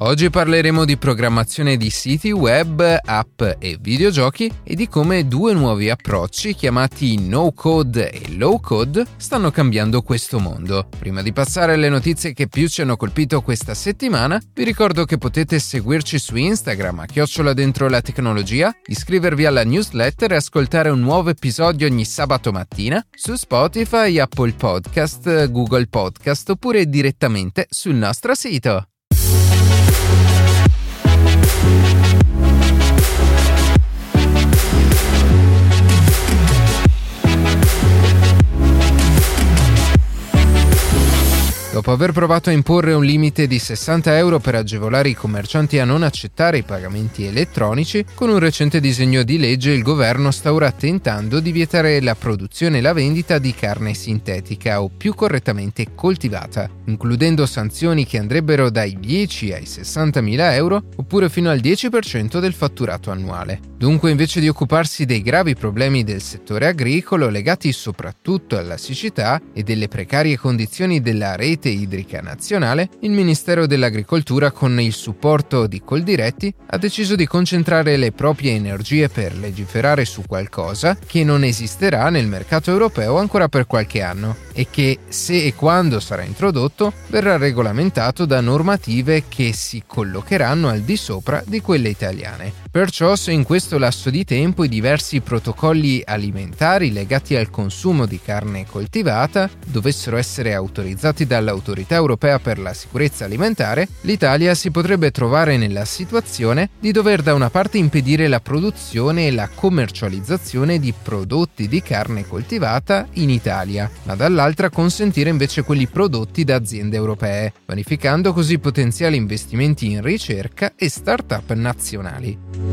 Oggi parleremo di programmazione di siti web, app e videogiochi e di come due nuovi approcci chiamati no code e low code stanno cambiando questo mondo. Prima di passare alle notizie che più ci hanno colpito questa settimana, vi ricordo che potete seguirci su Instagram a chiocciola dentro la tecnologia, iscrivervi alla newsletter e ascoltare un nuovo episodio ogni sabato mattina su Spotify, Apple Podcast, Google Podcast oppure direttamente sul nostro sito. Dopo aver provato a imporre un limite di 60 euro per agevolare i commercianti a non accettare i pagamenti elettronici, con un recente disegno di legge il governo sta ora tentando di vietare la produzione e la vendita di carne sintetica o più correttamente coltivata, includendo sanzioni che andrebbero dai 10 ai 60 mila euro oppure fino al 10% del fatturato annuale. Dunque invece di occuparsi dei gravi problemi del settore agricolo legati soprattutto alla siccità e delle precarie condizioni della rete rete idrica nazionale, il Ministero dell'Agricoltura, con il supporto di Coldiretti, ha deciso di concentrare le proprie energie per legiferare su qualcosa che non esisterà nel mercato europeo ancora per qualche anno e che, se e quando sarà introdotto, verrà regolamentato da normative che si collocheranno al di sopra di quelle italiane. Perciò se in questo lasso di tempo i diversi protocolli alimentari legati al consumo di carne coltivata dovessero essere autorizzati dall'Autorità europea per la sicurezza alimentare, l'Italia si potrebbe trovare nella situazione di dover da una parte impedire la produzione e la commercializzazione di prodotti di carne coltivata in Italia, ma dall'altra consentire invece quelli prodotti da aziende europee, vanificando così potenziali investimenti in ricerca e start-up nazionali.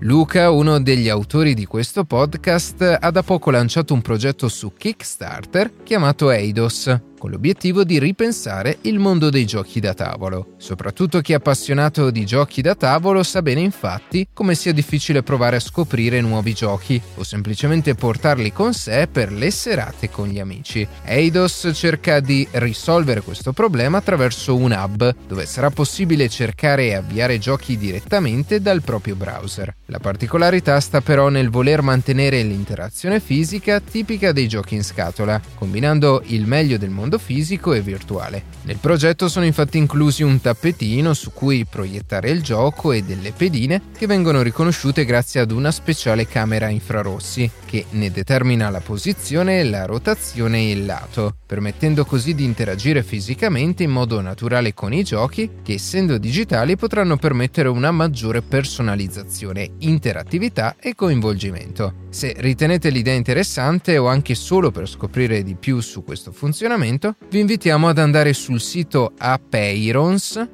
Luca, uno degli autori di questo podcast, ha da poco lanciato un progetto su Kickstarter chiamato Eidos, con l'obiettivo di ripensare il mondo dei giochi da tavolo. Soprattutto chi è appassionato di giochi da tavolo sa bene infatti come sia difficile provare a scoprire nuovi giochi o semplicemente portarli con sé per le serate con gli amici. Eidos cerca di risolvere questo problema attraverso un hub dove sarà possibile cercare e avviare giochi direttamente dal proprio browser. La particolarità sta però nel voler mantenere l'interazione fisica tipica dei giochi in scatola, combinando il meglio del mondo mondo fisico e virtuale. Nel progetto sono infatti inclusi un tappetino su cui proiettare il gioco e delle pedine che vengono riconosciute grazie ad una speciale camera infrarossi che ne determina la posizione, la rotazione e il lato, permettendo così di interagire fisicamente in modo naturale con i giochi che essendo digitali potranno permettere una maggiore personalizzazione, interattività e coinvolgimento. Se ritenete l'idea interessante o anche solo per scoprire di più su questo funzionamento, vi invitiamo ad andare sul sito apeirons.app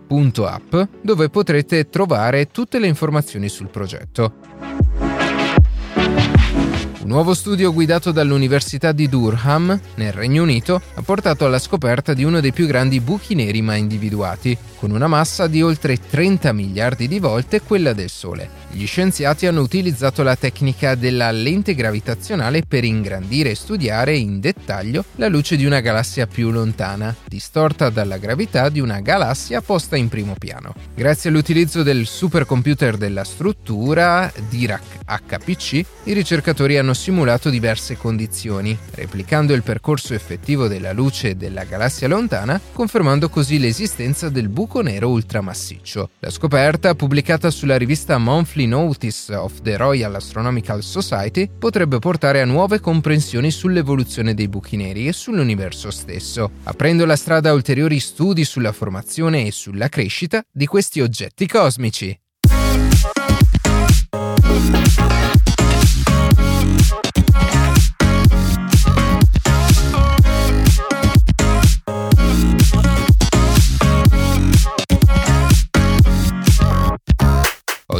dove potrete trovare tutte le informazioni sul progetto. Nuovo studio guidato dall'Università di Durham, nel Regno Unito, ha portato alla scoperta di uno dei più grandi buchi neri mai individuati, con una massa di oltre 30 miliardi di volte quella del Sole. Gli scienziati hanno utilizzato la tecnica della lente gravitazionale per ingrandire e studiare in dettaglio la luce di una galassia più lontana, distorta dalla gravità di una galassia posta in primo piano. Grazie all'utilizzo del supercomputer della struttura, Dirac HPC, i ricercatori hanno simulato diverse condizioni, replicando il percorso effettivo della luce della galassia lontana, confermando così l'esistenza del buco nero ultramassiccio. La scoperta, pubblicata sulla rivista Monthly Monthly Notice of the Royal Astronomical Society potrebbe portare a nuove comprensioni sull'evoluzione dei buchi neri e sull'universo stesso, aprendo la strada a ulteriori studi sulla formazione e sulla crescita di questi oggetti cosmici.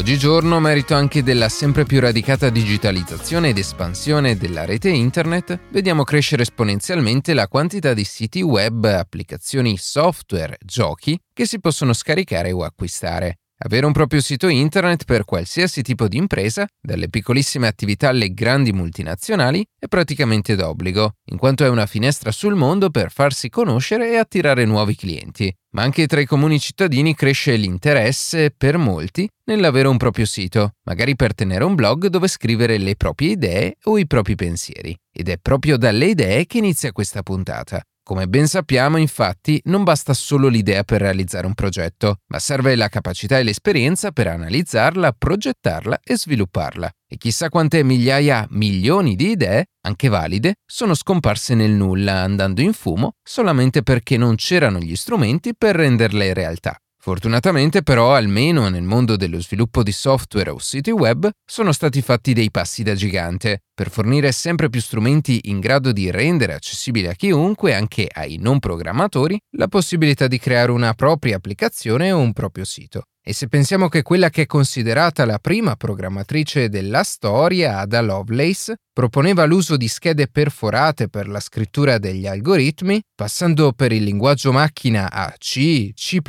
Oggigiorno, merito anche della sempre più radicata digitalizzazione ed espansione della rete internet, vediamo crescere esponenzialmente la quantità di siti web, applicazioni software, giochi che si possono scaricare o acquistare. Avere un proprio sito internet per qualsiasi tipo di impresa, dalle piccolissime attività alle grandi multinazionali, è praticamente d'obbligo, in quanto è una finestra sul mondo per farsi conoscere e attirare nuovi clienti. Ma anche tra i comuni cittadini cresce l'interesse, per molti, nell'avere un proprio sito, magari per tenere un blog dove scrivere le proprie idee o i propri pensieri. Ed è proprio dalle idee che inizia questa puntata. Come ben sappiamo, infatti, non basta solo l'idea per realizzare un progetto, ma serve la capacità e l'esperienza per analizzarla, progettarla e svilupparla. E chissà quante migliaia, milioni di idee, anche valide, sono scomparse nel nulla, andando in fumo, solamente perché non c'erano gli strumenti per renderle realtà. Fortunatamente però, almeno nel mondo dello sviluppo di software o siti web, sono stati fatti dei passi da gigante per fornire sempre più strumenti in grado di rendere accessibile a chiunque, anche ai non programmatori, la possibilità di creare una propria applicazione o un proprio sito. E se pensiamo che quella che è considerata la prima programmatrice della storia, Ada Lovelace, proponeva l'uso di schede perforate per la scrittura degli algoritmi, passando per il linguaggio macchina a C, C++,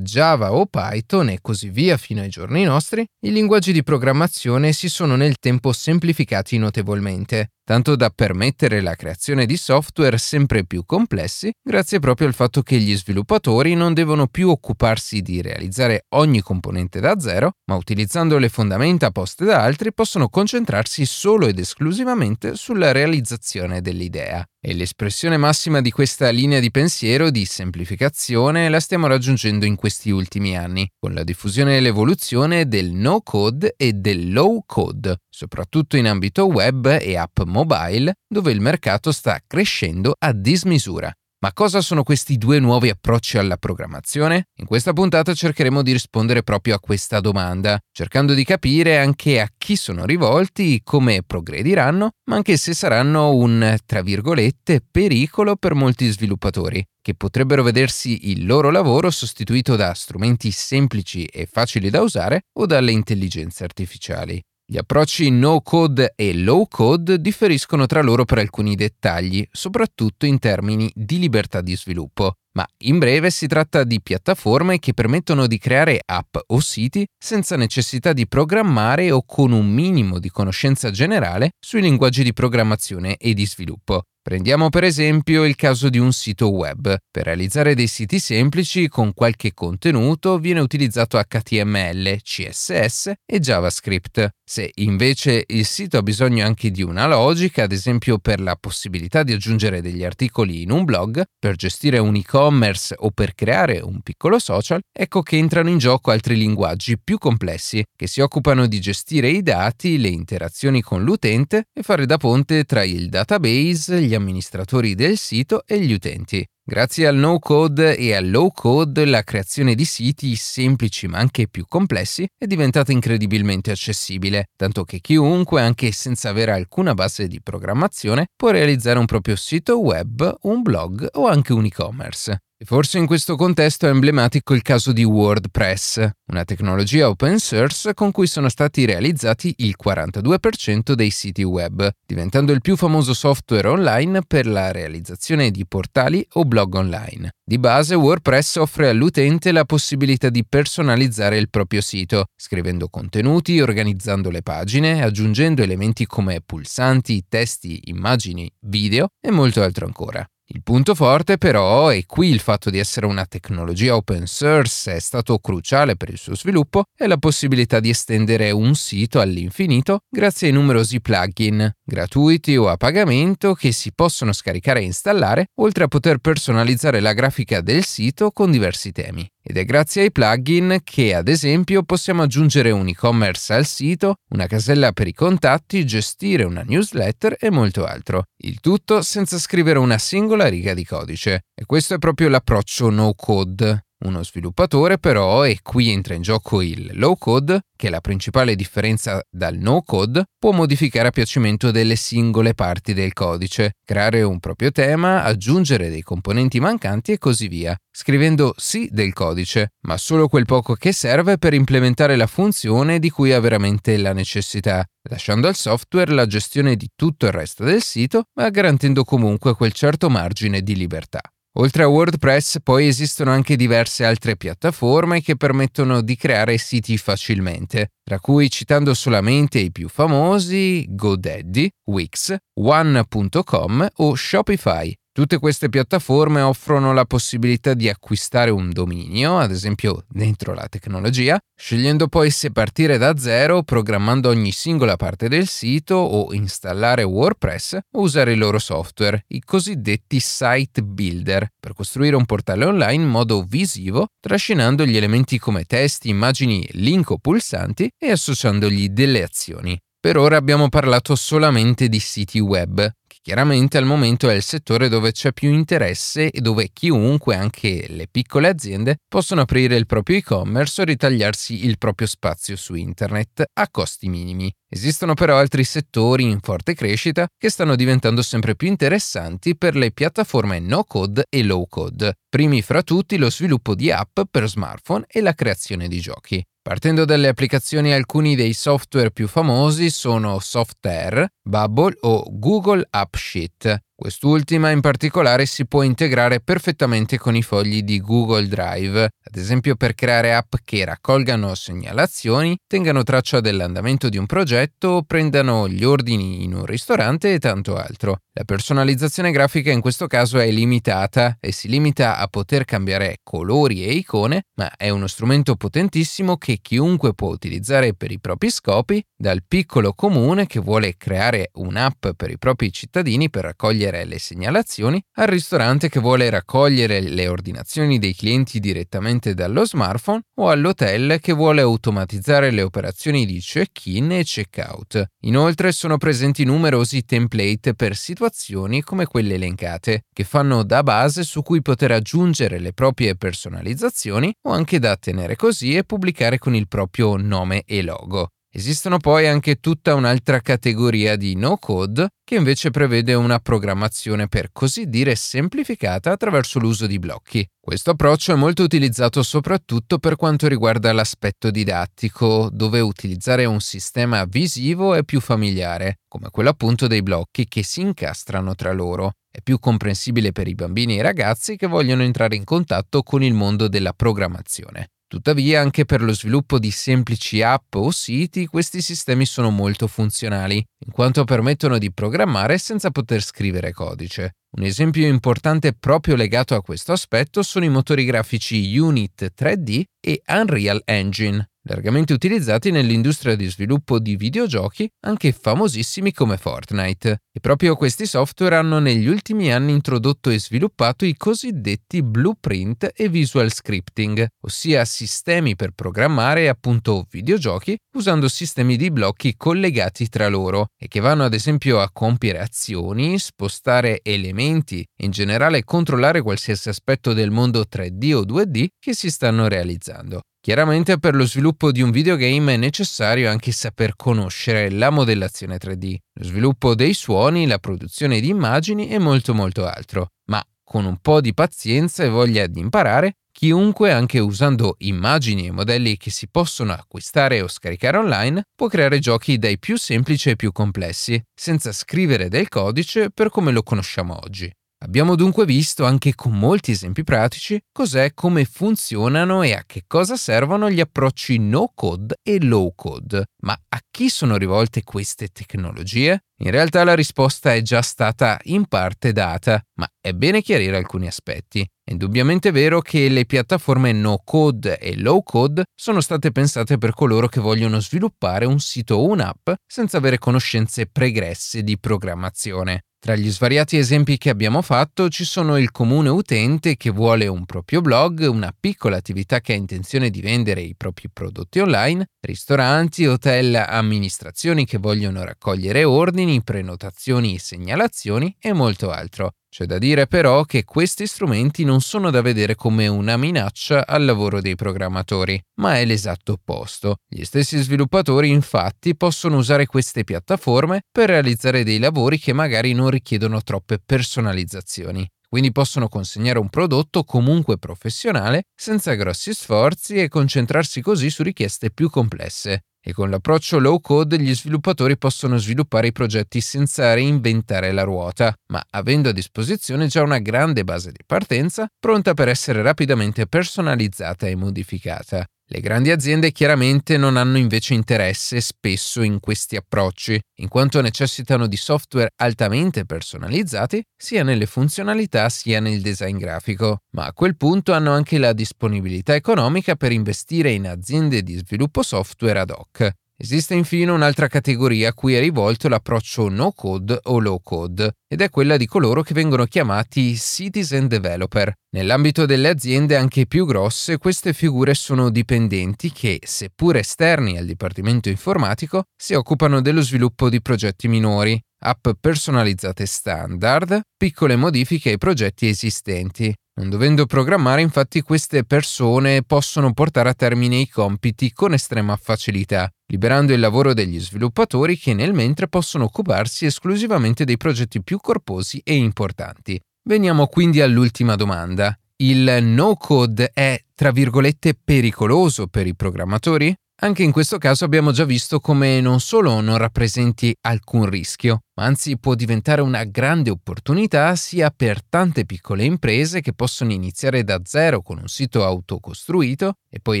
Java o Python e così via fino ai giorni nostri, i linguaggi di programmazione si sono nel tempo semplificati notevolmente, tanto da permettere la creazione di software sempre più complessi grazie proprio al fatto che gli sviluppatori non devono più occuparsi di realizzare ogni componente da zero, ma utilizzando le fondamenta poste da altri possono concentrarsi solo ed esclusivamente sulla realizzazione dell'idea. E l'espressione massima di questa linea di pensiero di semplificazione la stiamo raggiungendo in questi ultimi anni, con la diffusione e l'evoluzione del no code e del low code, soprattutto in ambito web e app mobile, dove il mercato sta crescendo a dismisura. Ma cosa sono questi due nuovi approcci alla programmazione? In questa puntata cercheremo di rispondere proprio a questa domanda, cercando di capire anche a chi sono rivolti, come progrediranno, ma anche se saranno un, tra virgolette, pericolo per molti sviluppatori, che potrebbero vedersi il loro lavoro sostituito da strumenti semplici e facili da usare o dalle intelligenze artificiali. Gli approcci no code e low code differiscono tra loro per alcuni dettagli, soprattutto in termini di libertà di sviluppo, ma in breve si tratta di piattaforme che permettono di creare app o siti senza necessità di programmare o con un minimo di conoscenza generale sui linguaggi di programmazione e di sviluppo. Prendiamo per esempio il caso di un sito web. Per realizzare dei siti semplici con qualche contenuto viene utilizzato HTML, CSS e JavaScript. Se invece il sito ha bisogno anche di una logica, ad esempio per la possibilità di aggiungere degli articoli in un blog, per gestire un e-commerce o per creare un piccolo social, ecco che entrano in gioco altri linguaggi più complessi che si occupano di gestire i dati, le interazioni con l'utente e fare da ponte tra il database, gli amministratori del sito e gli utenti. Grazie al no code e al low code la creazione di siti semplici ma anche più complessi è diventata incredibilmente accessibile, tanto che chiunque, anche senza avere alcuna base di programmazione, può realizzare un proprio sito web, un blog o anche un e-commerce. E forse in questo contesto è emblematico il caso di WordPress, una tecnologia open source con cui sono stati realizzati il 42% dei siti web, diventando il più famoso software online per la realizzazione di portali o blog online. Di base WordPress offre all'utente la possibilità di personalizzare il proprio sito, scrivendo contenuti, organizzando le pagine, aggiungendo elementi come pulsanti, testi, immagini, video e molto altro ancora. Il punto forte però, e qui il fatto di essere una tecnologia open source è stato cruciale per il suo sviluppo, è la possibilità di estendere un sito all'infinito grazie ai numerosi plugin, gratuiti o a pagamento, che si possono scaricare e installare, oltre a poter personalizzare la grafica del sito con diversi temi. Ed è grazie ai plugin che, ad esempio, possiamo aggiungere un e-commerce al sito, una casella per i contatti, gestire una newsletter e molto altro. Il tutto senza scrivere una singola riga di codice. E questo è proprio l'approccio no code. Uno sviluppatore però, e qui entra in gioco il low code, che è la principale differenza dal no code, può modificare a piacimento delle singole parti del codice, creare un proprio tema, aggiungere dei componenti mancanti e così via, scrivendo sì del codice, ma solo quel poco che serve per implementare la funzione di cui ha veramente la necessità, lasciando al software la gestione di tutto il resto del sito, ma garantendo comunque quel certo margine di libertà. Oltre a WordPress poi esistono anche diverse altre piattaforme che permettono di creare siti facilmente, tra cui citando solamente i più famosi GoDaddy, Wix, One.com o Shopify, Tutte queste piattaforme offrono la possibilità di acquistare un dominio, ad esempio dentro la tecnologia, scegliendo poi se partire da zero programmando ogni singola parte del sito o installare WordPress o usare il loro software, i cosiddetti site builder, per costruire un portale online in modo visivo, trascinando gli elementi come testi, immagini, link o pulsanti e associandogli delle azioni. Per ora abbiamo parlato solamente di siti web, Chiaramente al momento è il settore dove c'è più interesse e dove chiunque, anche le piccole aziende, possono aprire il proprio e-commerce o ritagliarsi il proprio spazio su internet a costi minimi. Esistono però altri settori in forte crescita che stanno diventando sempre più interessanti per le piattaforme no code e low code. Primi fra tutti lo sviluppo di app per smartphone e la creazione di giochi. Partendo dalle applicazioni alcuni dei software più famosi sono Softair, Bubble o Google App Sheet. Quest'ultima in particolare si può integrare perfettamente con i fogli di Google Drive, ad esempio per creare app che raccolgano segnalazioni, tengano traccia dell'andamento di un progetto, prendano gli ordini in un ristorante e tanto altro. La personalizzazione grafica in questo caso è limitata e si limita a poter cambiare colori e icone, ma è uno strumento potentissimo che chiunque può utilizzare per i propri scopi, dal piccolo comune che vuole creare un'app per i propri cittadini per raccogliere raccogliere le segnalazioni, al ristorante che vuole raccogliere le ordinazioni dei clienti direttamente dallo smartphone o all'hotel che vuole automatizzare le operazioni di check-in e check-out. Inoltre sono presenti numerosi template per situazioni come quelle elencate, che fanno da base su cui poter aggiungere le proprie personalizzazioni o anche da tenere così e pubblicare con il proprio nome e logo. Esistono poi anche tutta un'altra categoria di no code che invece prevede una programmazione per così dire semplificata attraverso l'uso di blocchi. Questo approccio è molto utilizzato soprattutto per quanto riguarda l'aspetto didattico, dove utilizzare un sistema visivo è più familiare, come quello appunto dei blocchi che si incastrano tra loro. È più comprensibile per i bambini e i ragazzi che vogliono entrare in contatto con il mondo della programmazione. Tuttavia, anche per lo sviluppo di semplici app o siti, questi sistemi sono molto funzionali, in quanto permettono di programmare senza poter scrivere codice. Un esempio importante proprio legato a questo aspetto sono i motori grafici Unit 3D e Unreal Engine largamente utilizzati nell'industria di sviluppo di videogiochi, anche famosissimi come Fortnite. E proprio questi software hanno negli ultimi anni introdotto e sviluppato i cosiddetti blueprint e visual scripting, ossia sistemi per programmare appunto videogiochi usando sistemi di blocchi collegati tra loro e che vanno ad esempio a compiere azioni, spostare elementi e in generale controllare qualsiasi aspetto del mondo 3D o 2D che si stanno realizzando. Chiaramente per lo sviluppo di un videogame è necessario anche saper conoscere la modellazione 3D, lo sviluppo dei suoni, la produzione di immagini e molto molto altro. Ma con un po' di pazienza e voglia di imparare, chiunque, anche usando immagini e modelli che si possono acquistare o scaricare online, può creare giochi dai più semplici ai più complessi, senza scrivere del codice per come lo conosciamo oggi. Abbiamo dunque visto anche con molti esempi pratici cos'è, come funzionano e a che cosa servono gli approcci no code e low code. Ma a chi sono rivolte queste tecnologie? In realtà la risposta è già stata in parte data, ma è bene chiarire alcuni aspetti. È indubbiamente vero che le piattaforme no code e low code sono state pensate per coloro che vogliono sviluppare un sito o un'app senza avere conoscenze pregresse di programmazione. Tra gli svariati esempi che abbiamo fatto ci sono il comune utente che vuole un proprio blog, una piccola attività che ha intenzione di vendere i propri prodotti online, ristoranti, hotel, amministrazioni che vogliono raccogliere ordini, prenotazioni e segnalazioni e molto altro. C'è da dire però che questi strumenti non sono da vedere come una minaccia al lavoro dei programmatori, ma è l'esatto opposto. Gli stessi sviluppatori infatti possono usare queste piattaforme per realizzare dei lavori che magari non richiedono troppe personalizzazioni quindi possono consegnare un prodotto comunque professionale senza grossi sforzi e concentrarsi così su richieste più complesse. E con l'approccio low code gli sviluppatori possono sviluppare i progetti senza reinventare la ruota, ma avendo a disposizione già una grande base di partenza pronta per essere rapidamente personalizzata e modificata. Le grandi aziende chiaramente non hanno invece interesse spesso in questi approcci, in quanto necessitano di software altamente personalizzati sia nelle funzionalità sia nel design grafico, ma a quel punto hanno anche la disponibilità economica per investire in aziende di sviluppo software ad hoc. Esiste infine un'altra categoria a cui è rivolto l'approccio no code o low code, ed è quella di coloro che vengono chiamati citizen developer. Nell'ambito delle aziende anche più grosse, queste figure sono dipendenti che, seppur esterni al dipartimento informatico, si occupano dello sviluppo di progetti minori, app personalizzate standard, piccole modifiche ai progetti esistenti. Non dovendo programmare, infatti, queste persone possono portare a termine i compiti con estrema facilità, liberando il lavoro degli sviluppatori che nel mentre possono occuparsi esclusivamente dei progetti più corposi e importanti. Veniamo quindi all'ultima domanda. Il no code è, tra virgolette, pericoloso per i programmatori? Anche in questo caso abbiamo già visto come non solo non rappresenti alcun rischio, anzi può diventare una grande opportunità sia per tante piccole imprese che possono iniziare da zero con un sito autocostruito e poi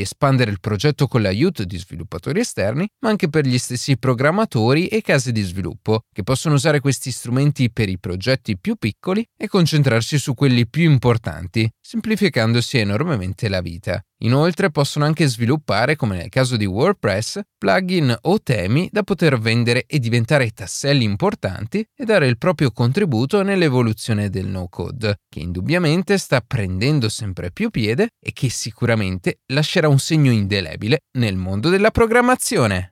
espandere il progetto con l'aiuto di sviluppatori esterni, ma anche per gli stessi programmatori e case di sviluppo, che possono usare questi strumenti per i progetti più piccoli e concentrarsi su quelli più importanti, semplificandosi enormemente la vita. Inoltre possono anche sviluppare, come nel caso di WordPress, plugin o temi da poter vendere e diventare tasselli importanti e dare il proprio contributo nell'evoluzione del no-code, che indubbiamente sta prendendo sempre più piede e che sicuramente lascerà un segno indelebile nel mondo della programmazione.